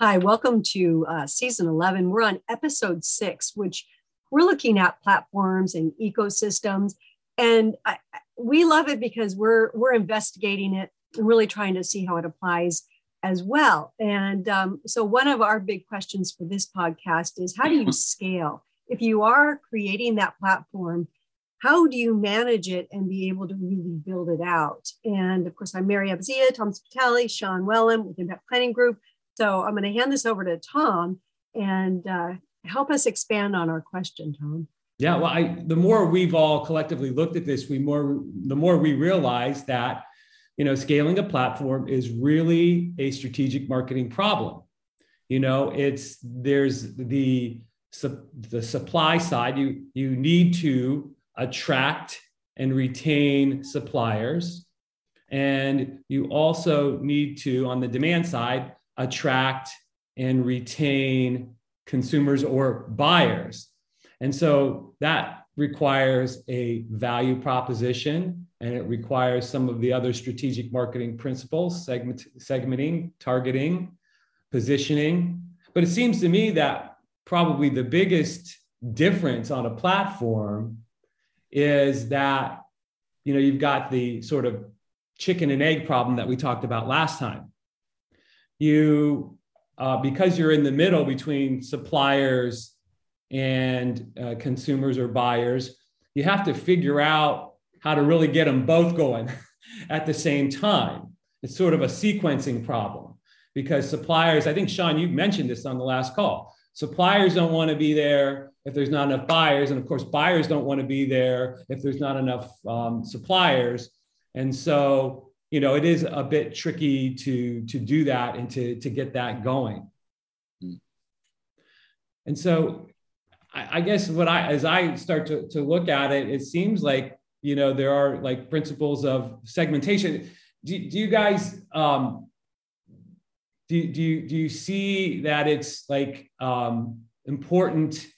Hi, welcome to uh, season 11. We're on episode six, which we're looking at platforms and ecosystems. And I, we love it because we're, we're investigating it and really trying to see how it applies as well. And um, so, one of our big questions for this podcast is how do you scale? If you are creating that platform, how do you manage it and be able to really build it out? And of course, I'm Mary Abzia, Tom Spitale, Sean Wellham with Impact Planning Group. So I'm going to hand this over to Tom and uh, help us expand on our question, Tom. Yeah, well, I, the more we've all collectively looked at this, we more the more we realize that you know scaling a platform is really a strategic marketing problem. You know, it's there's the the supply side. You you need to attract and retain suppliers, and you also need to on the demand side attract and retain consumers or buyers. And so that requires a value proposition and it requires some of the other strategic marketing principles segment, segmenting, targeting, positioning. But it seems to me that probably the biggest difference on a platform is that you know you've got the sort of chicken and egg problem that we talked about last time you uh, because you're in the middle between suppliers and uh, consumers or buyers you have to figure out how to really get them both going at the same time. It's sort of a sequencing problem because suppliers i think sean you mentioned this on the last call. Suppliers don't want to be there if there's not enough buyers. And of course buyers don't want to be there if there's not enough um, suppliers. And so you know it is a bit tricky to to do that and to to get that going mm. and so I, I, guess what i as i start to, to look at it it seems like you know there are like principles of segmentation do, do you guys um do, do you do you see that it's like um important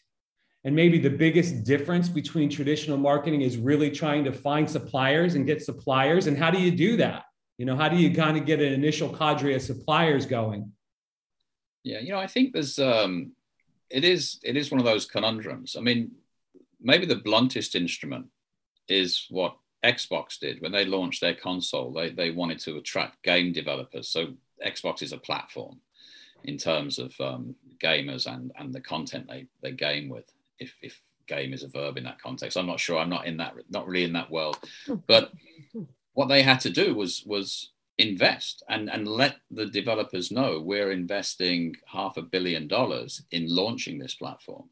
and maybe the biggest difference between traditional marketing is really trying to find suppliers and get suppliers. And how do you do that? You know, how do you kind of get an initial cadre of suppliers going? Yeah, you know, I think there's um it is it is one of those conundrums. I mean, maybe the bluntest instrument is what Xbox did when they launched their console. They they wanted to attract game developers. So Xbox is a platform in terms of um, gamers and and the content they they game with if if game is a verb in that context. I'm not sure. I'm not in that not really in that world. But what they had to do was was invest and and let the developers know we're investing half a billion dollars in launching this platform.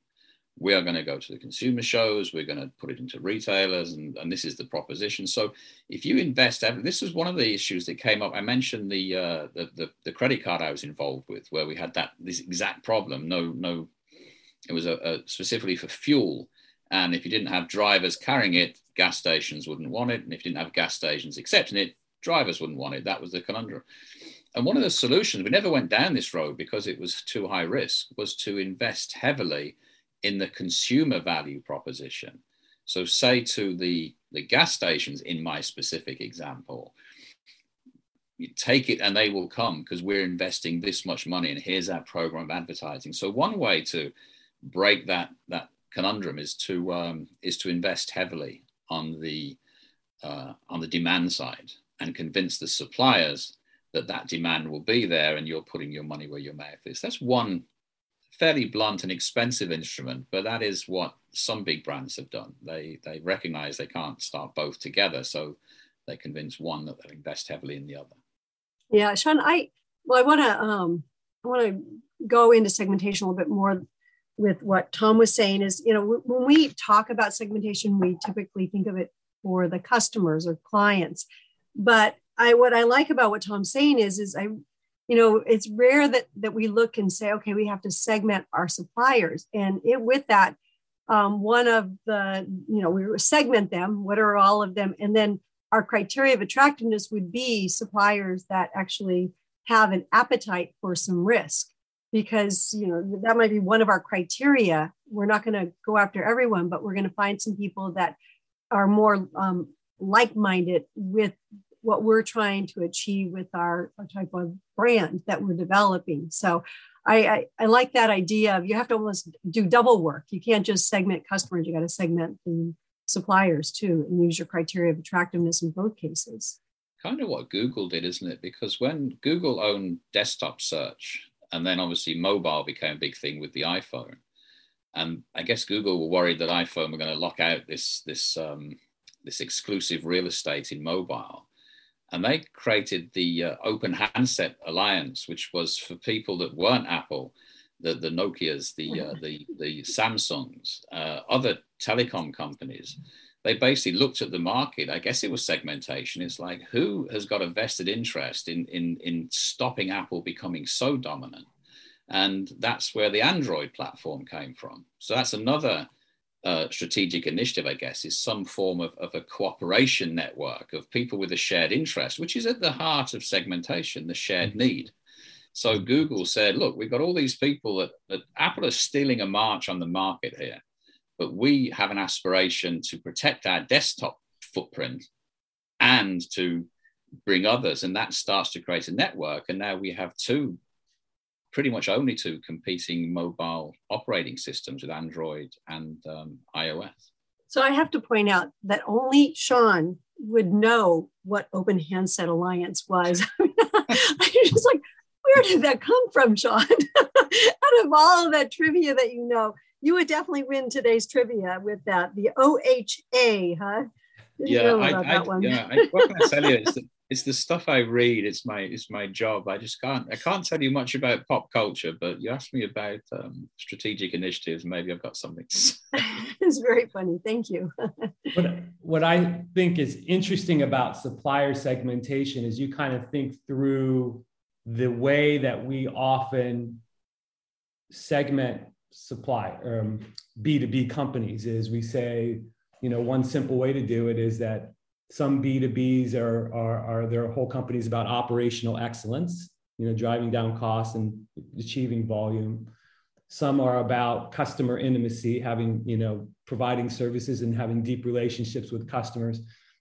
We are going to go to the consumer shows. We're going to put it into retailers, and, and this is the proposition. So, if you invest, this was one of the issues that came up. I mentioned the, uh, the, the the credit card I was involved with, where we had that this exact problem. No no it was a, a specifically for fuel. And if you didn't have drivers carrying it, gas stations wouldn't want it. And if you didn't have gas stations accepting it, drivers wouldn't want it. That was the conundrum. And one of the solutions, we never went down this road because it was too high risk, was to invest heavily in the consumer value proposition. So, say to the, the gas stations in my specific example, you take it and they will come because we're investing this much money and here's our program of advertising. So, one way to break that that conundrum is to um, is to invest heavily on the uh, on the demand side and convince the suppliers that that demand will be there and you're putting your money where your mouth is. That's one fairly blunt and expensive instrument, but that is what some big brands have done. They they recognize they can't start both together, so they convince one that they'll invest heavily in the other. Yeah, Sean, I well, I want to um, I want to go into segmentation a little bit more with what Tom was saying is, you know, when we talk about segmentation, we typically think of it for the customers or clients. But I what I like about what Tom's saying is, is I, you know, it's rare that that we look and say, okay, we have to segment our suppliers, and it, with that, um, one of the, you know, we segment them. What are all of them, and then our criteria of attractiveness would be suppliers that actually have an appetite for some risk because you know that might be one of our criteria we're not going to go after everyone but we're going to find some people that are more um, like-minded with what we're trying to achieve with our, our, type of brand that we're developing so I, I, I like that idea of you have to almost do double work. You can't just segment customers. You got to segment the suppliers too, and use your criteria of attractiveness in both cases. Kind of what Google did, isn't it? Because when Google owned desktop search, and then obviously mobile became a big thing with the iPhone, and I guess Google were worried that iPhone were going to lock out this this um, this exclusive real estate in mobile and they created the uh, Open Handset Alliance, which was for people that weren't Apple, the, the Nokia's, the, uh, the, the Samsungs, uh, other telecom companies. They basically looked at the market. I guess it was segmentation. It's like who has got a vested interest in, in, in stopping Apple becoming so dominant? And that's where the Android platform came from. So that's another uh, strategic initiative, I guess, is some form of, of a cooperation network of people with a shared interest, which is at the heart of segmentation, the shared mm-hmm. need. So Google said, look, we've got all these people that, that Apple is stealing a march on the market here, but we have an aspiration to protect our desktop footprint and to bring others. And that starts to create a network. And now we have two pretty much only two competing mobile operating systems with Android and um, iOS. So I have to point out that only Sean would know what Open Handset Alliance was. I'm just like, where did that come from, Sean? Out of all of that trivia that you know, you would definitely win today's trivia with that. The OHA, huh? Didn't yeah, I, I, yeah. I, what can I tell you? Is that it's the stuff I read. It's my it's my job. I just can't I can't tell you much about pop culture, but you asked me about um, strategic initiatives. Maybe I've got something to say. it's very funny. Thank you. what what I think is interesting about supplier segmentation is you kind of think through the way that we often segment supply um, B2B companies is we say, you know, one simple way to do it is that some B2Bs are, are, are their whole companies about operational excellence, you know, driving down costs and achieving volume. Some are about customer intimacy, having, you know, providing services and having deep relationships with customers.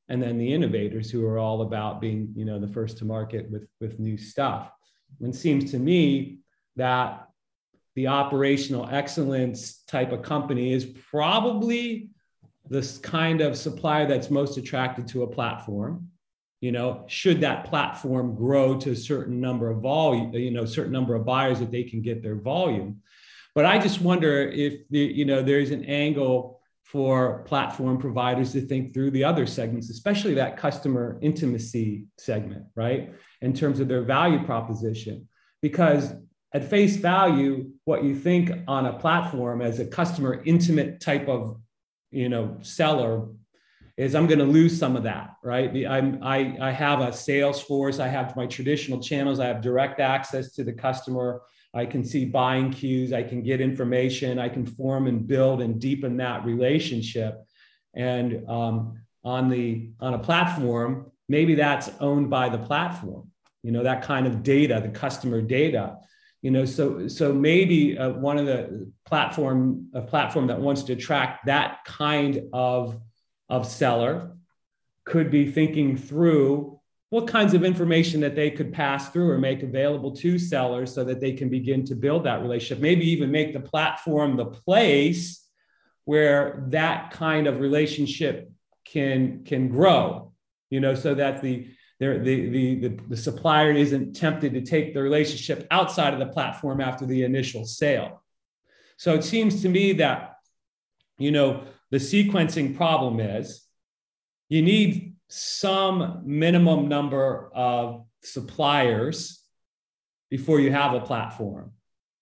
And then the innovators who are all about being, you know, the first to market with, with new stuff. And it seems to me that the operational excellence type of company is probably this kind of supplier that's most attracted to a platform. You know should that platform grow to a certain number of volume you know certain number of buyers that they can get their volume. But i just wonder if the, you know there's an angle for platform providers to think through the other segments especially that customer intimacy segment right? In terms of their value proposition. Because at face value what you think on a platform as a customer intimate type of you know seller is I'm going to lose some of that, right? I'm, I, I have a sales force. I have my traditional channels. I have direct access to the customer. I can see buying cues. I can get information. I can form and build and deepen that relationship. And um, on the on a platform, maybe that's owned by the platform. You know that kind of data, the customer data you know so so maybe uh, one of the platform a platform that wants to attract that kind of of seller could be thinking through what kinds of information that they could pass through or make available to sellers so that they can begin to build that relationship. Maybe even make the platform the place where that kind of relationship can can grow you know so that the the, the, the, the supplier isn't tempted to take the relationship outside of the platform after the initial sale. So it seems to me that, you know, the sequencing problem is you need some minimum number of suppliers before you have a platform.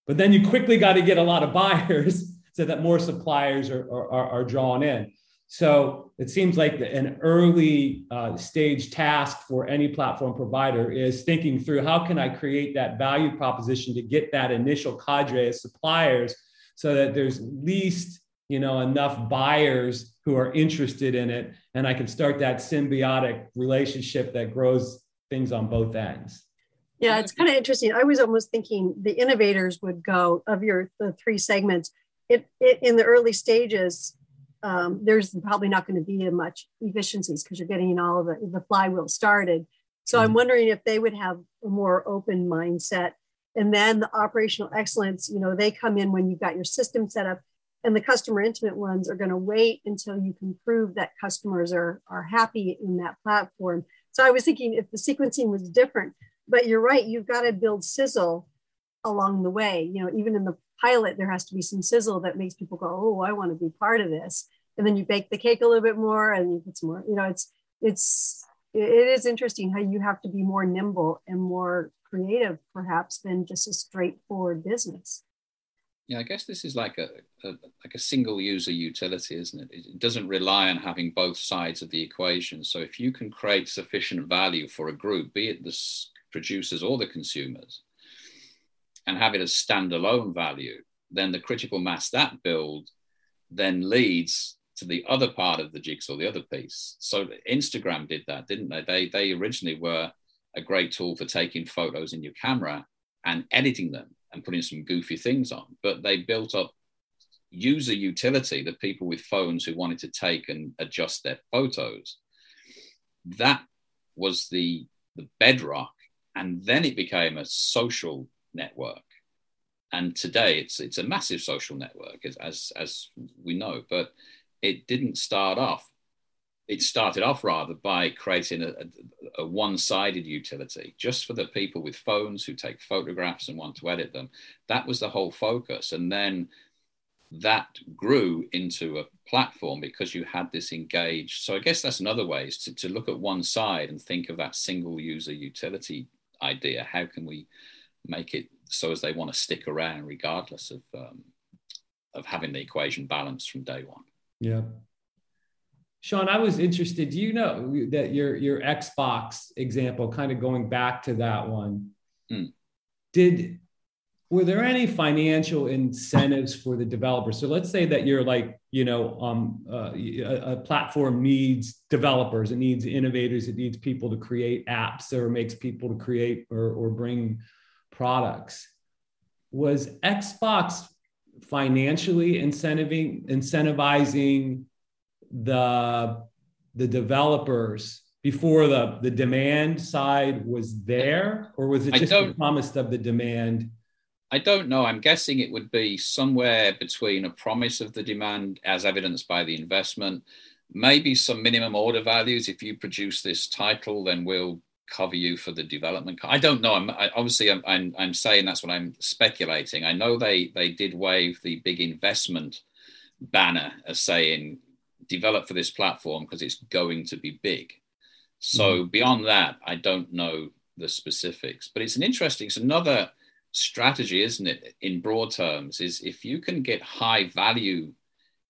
But then you quickly got to get a lot of buyers so that more suppliers are, are, are drawn in. So it seems like an early uh, stage task for any platform provider is thinking through how can I create that value proposition to get that initial cadre of suppliers so that there's least you know enough buyers who are interested in it and I can start that symbiotic relationship that grows things on both ends. Yeah, it's kind of interesting. I was almost thinking the innovators would go of your the three segments. It, it in the early stages um, there's probably not going to be much efficiencies because you're getting all of the, the flywheel started. So mm-hmm. I'm wondering if they would have a more open mindset And then the operational excellence, you know, they come in when you've got your system set up and the customer intimate ones are going to wait until you can prove that customers are, are happy in that platform. So I was thinking if the sequencing was different, but you're right, you've got to build sizzle along the way. You know, even in the pilot, there has to be some sizzle that makes people go, oh, I want to be part of this. And then you bake the cake a little bit more and you put some more, you know, it's, it's, it is interesting how you have to be more nimble and more creative perhaps than just a straightforward business yeah i guess this is like a, a, like a single user utility isn't it it doesn't rely on having both sides of the equation so if you can create sufficient value for a group be it the producers or the consumers and have it as standalone value then the critical mass that build then leads to the other part of the jigsaw the other piece so instagram did that didn't they they, they originally were a great tool for taking photos in your camera and editing them and putting some goofy things on. But they built up user utility, the people with phones who wanted to take and adjust their photos. That was the, the bedrock. And then it became a social network. And today it's it's a massive social network, as, as, as we know, but it didn't start off it started off rather by creating a, a, a, one-sided utility just for the people with phones who take photographs and want to edit them. That was the whole focus. And then that grew into a platform because you had this engaged so i guess that's another way is to, to look at one side and think of that single user utility idea. How can we make it so as they want to stick around regardless of um, of having the equation balanced from day one yeah Sean, I was interested. Do you know that your your Xbox example, kind of going back to that one, mm. did were there any financial incentives for the developers? So let's say that you're like, you know, um, uh, a, a, platform needs developers, it needs innovators, it needs people to create apps, or makes people to create or, or bring products. Was Xbox financially incentivizing incentivizing the the developers before the the demand side was there? Or was it just the promise of the demand? I don't know. I'm guessing it would be somewhere between a promise of the demand as evidenced by the investment maybe some minimum order values. If you produce this title then we'll cover you for the development i don't know i'm I, obviously I'm, I'm, I'm saying that's what i'm speculating i know they they did wave the big investment banner as saying develop for this platform because it's going to be big. So mm-hmm. beyond that, I don't know the specifics, but it's an interesting, it's another strategy, isn't it? In broad terms, is if you can get high value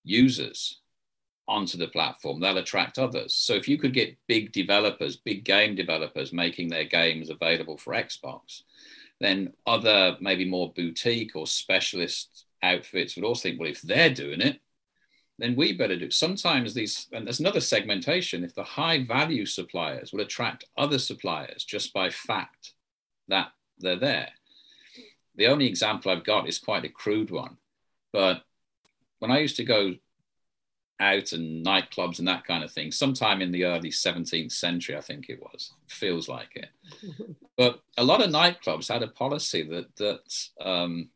users onto the platform, they'll attract others. So if you could get big developers, big game developers making their games available for Xbox, then other maybe more boutique or specialist outfits would also think, well, if they're doing it, then we better do. Sometimes these, and there's another segmentation, if the high value suppliers will attract other suppliers just by fact that they're there. The only example I've got is quite a crude one, but when I used to go out and nightclubs and that kind of thing, sometime in the early 17th century, I think it was, feels like it. but a lot of nightclubs had a policy that that um,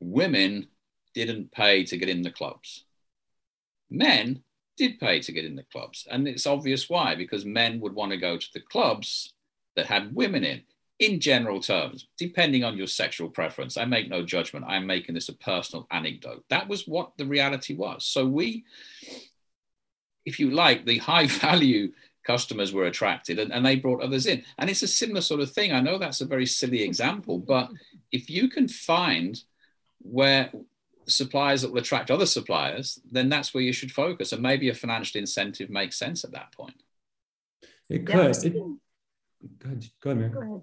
women didn't pay to get in the clubs. Men did pay to get in the clubs. And it's obvious why, because men would want to go to the clubs that had women in, in general terms, depending on your sexual preference. I make no judgment. I'm making this a personal anecdote. That was what the reality was. So we, if you like, the high value customers were attracted and, and they brought others in. And it's a similar sort of thing. I know that's a very silly example, but if you can find where suppliers that will attract other suppliers, then that's where you should focus. And maybe a financial incentive makes sense at that point. It could. Yeah, it, go ahead, go ahead, Go ahead.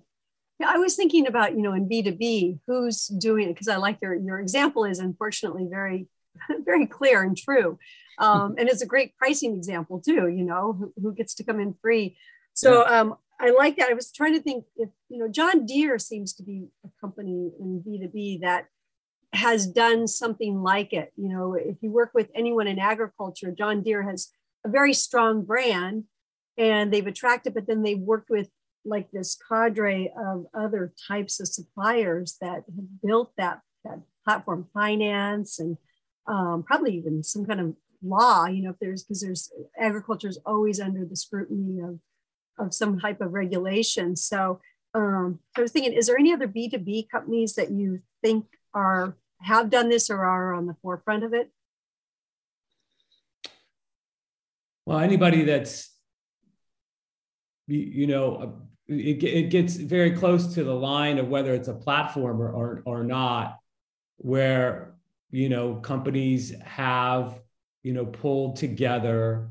Yeah, I was thinking about, you know, in B2B, who's doing it? Because I like your, your example is unfortunately very, very clear and true. Um, and it's a great pricing example too, you know, who, who gets to come in free. So um, I like that. I was trying to think if, you know, John Deere seems to be a company in B2B that has done something like it. You know, if you work with anyone in agriculture, John Deere has a very strong brand and they've attracted, but then they've worked with like this cadre of other types of suppliers that have built that, that platform finance and um, probably even some kind of law, you know, if there's because there's agriculture is always under the scrutiny of of some type of regulation. So um, I was thinking, is there any other B2B companies that you think are have done this or are on the forefront of it? Well, anybody that's you know uh, it, it gets very close to the line of whether it's a platform or, or, or not where you know companies have you know pulled together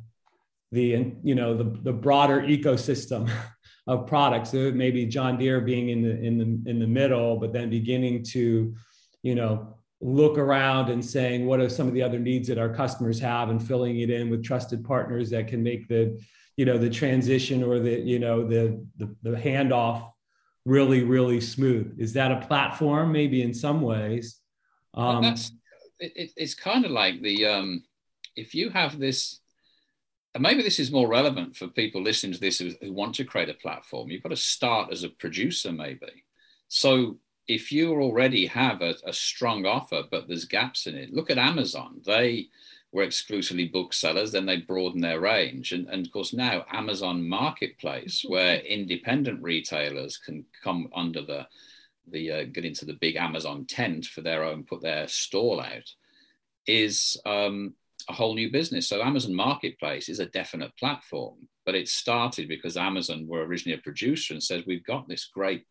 the you know the, the broader ecosystem of products. So maybe john deere being in the in the in the middle but then beginning to you know look around and saying what are some of the other needs that our customers have? and filling it in with trusted partners that can make the you know the transition or the you know the the, the handoff really really smooth. Is that a platform maybe in some ways? Um, that's it, it's kind of like the um if you have this and maybe this is more relevant for people listening to this who, who want to create a platform you've got to start as a producer maybe. So if you already have a, a, strong offer but there's gaps in it look at amazon. They were exclusively booksellers then they broadened their range and, and of course now amazon marketplace where independent retailers can come under the the uh, get into the big amazon tent for their own put their stall out is um, a whole new business. So Amazon Marketplace is a definite platform, but it started because Amazon were originally a producer and said, we've got this great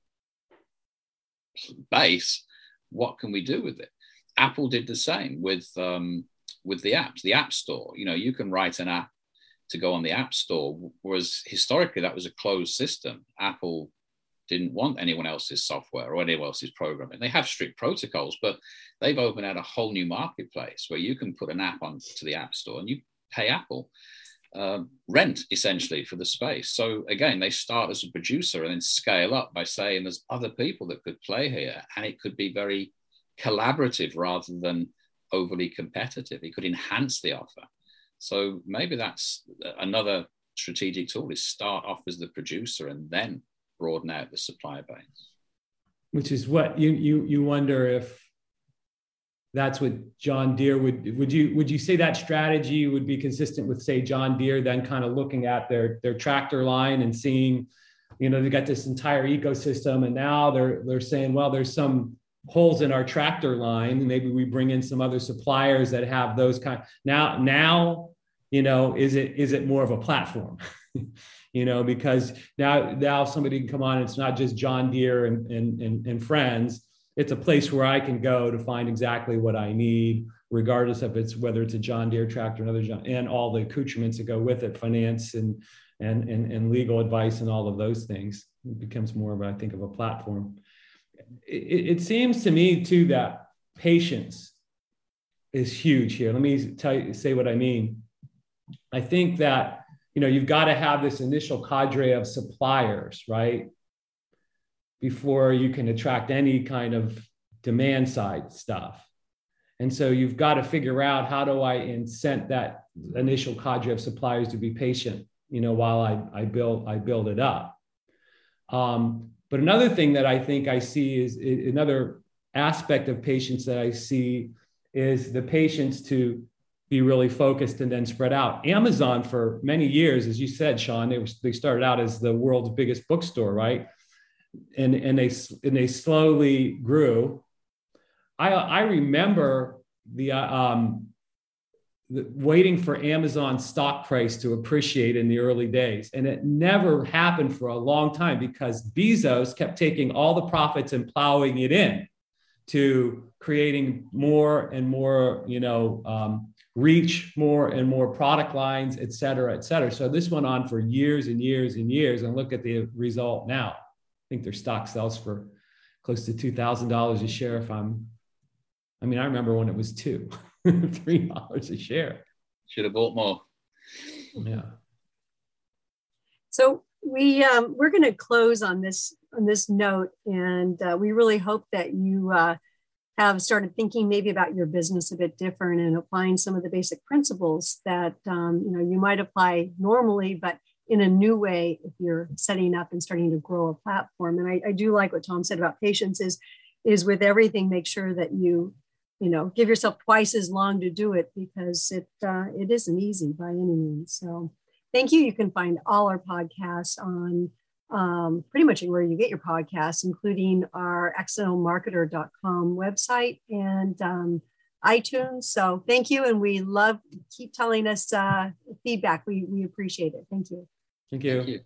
base. What can we do with it? Apple did the same with um, with the apps, the App Store. You know, you can write an app to go on the App Store, whereas historically that was a closed system. Apple didn't want anyone else's software or anyone else's programming. They have strict protocols, but they've opened out a whole new marketplace where you can put an app onto the App Store and you pay Apple um, rent essentially for the space. So again, they start as a producer and then scale up by saying there's other people that could play here, and it could be very collaborative rather than overly competitive. It could enhance the offer. So maybe that's another strategic tool is start off as the producer and then broaden out the supply base. Which is what you you you wonder if that's what John Deere would would you would you say that strategy would be consistent with say John Deere then kind of looking at their their tractor line and seeing you know they've got this entire ecosystem and now they're they're saying well there's some holes in our tractor line maybe we bring in some other suppliers that have those kind now now you know is it is it more of a platform you know, because now now somebody can come on. It's not just John Deere and and and, and friends. It's a place where I can go to find exactly what I need, regardless of it's whether it's a John Deere tractor, another John, and all the accoutrements that go with it, finance and and and, and legal advice and all of those things. It becomes more of, I think, of a platform. It, it seems to me too that patience is huge here. Let me tell you, say what I mean. I think that you know you've got to have this initial cadre of suppliers right before you can attract any kind of demand side stuff and so you've got to figure out how do i incent that initial cadre of suppliers to be patient you know while i, I build i build it up um, but another thing that i think i see is, another aspect of patience that i see is the patience to be really focused and then spread out. Amazon for many years, as you said, Sean, they, they started out as the world's biggest bookstore, right? And, and they and they slowly grew. I, I remember the, um, waiting for Amazon stock price to appreciate in the early days, and it never happened for a long time because Bezos kept taking all the profits and plowing it in to creating more and more, you know, um, reach more and more product lines, et cetera, et cetera. So this went on for years and years and years. And look at the result now. I think their stock sells for close to $2,000 a share. If I'm, I mean, I remember when it was two, $3 a share. Should have bought more. Yeah. So we um, we're going to close on this on this note, and uh, we really hope that you uh, have started thinking maybe about your business a bit different and applying some of the basic principles that um, you know you might apply normally, but in a new way if you're setting up and starting to grow a platform. And I, I do like what Tom said about patience is, is with everything, make sure that you, you know, give yourself twice as long to do it because it, uh, it isn't easy by any means. So thank you. You can find all our podcasts on um, pretty much where you get your podcasts, including our accidentalmarketer.com website and um, iTunes. So thank you. And we love, keep telling us uh, feedback. We, we appreciate it. Thank you. Thank you. Thank you.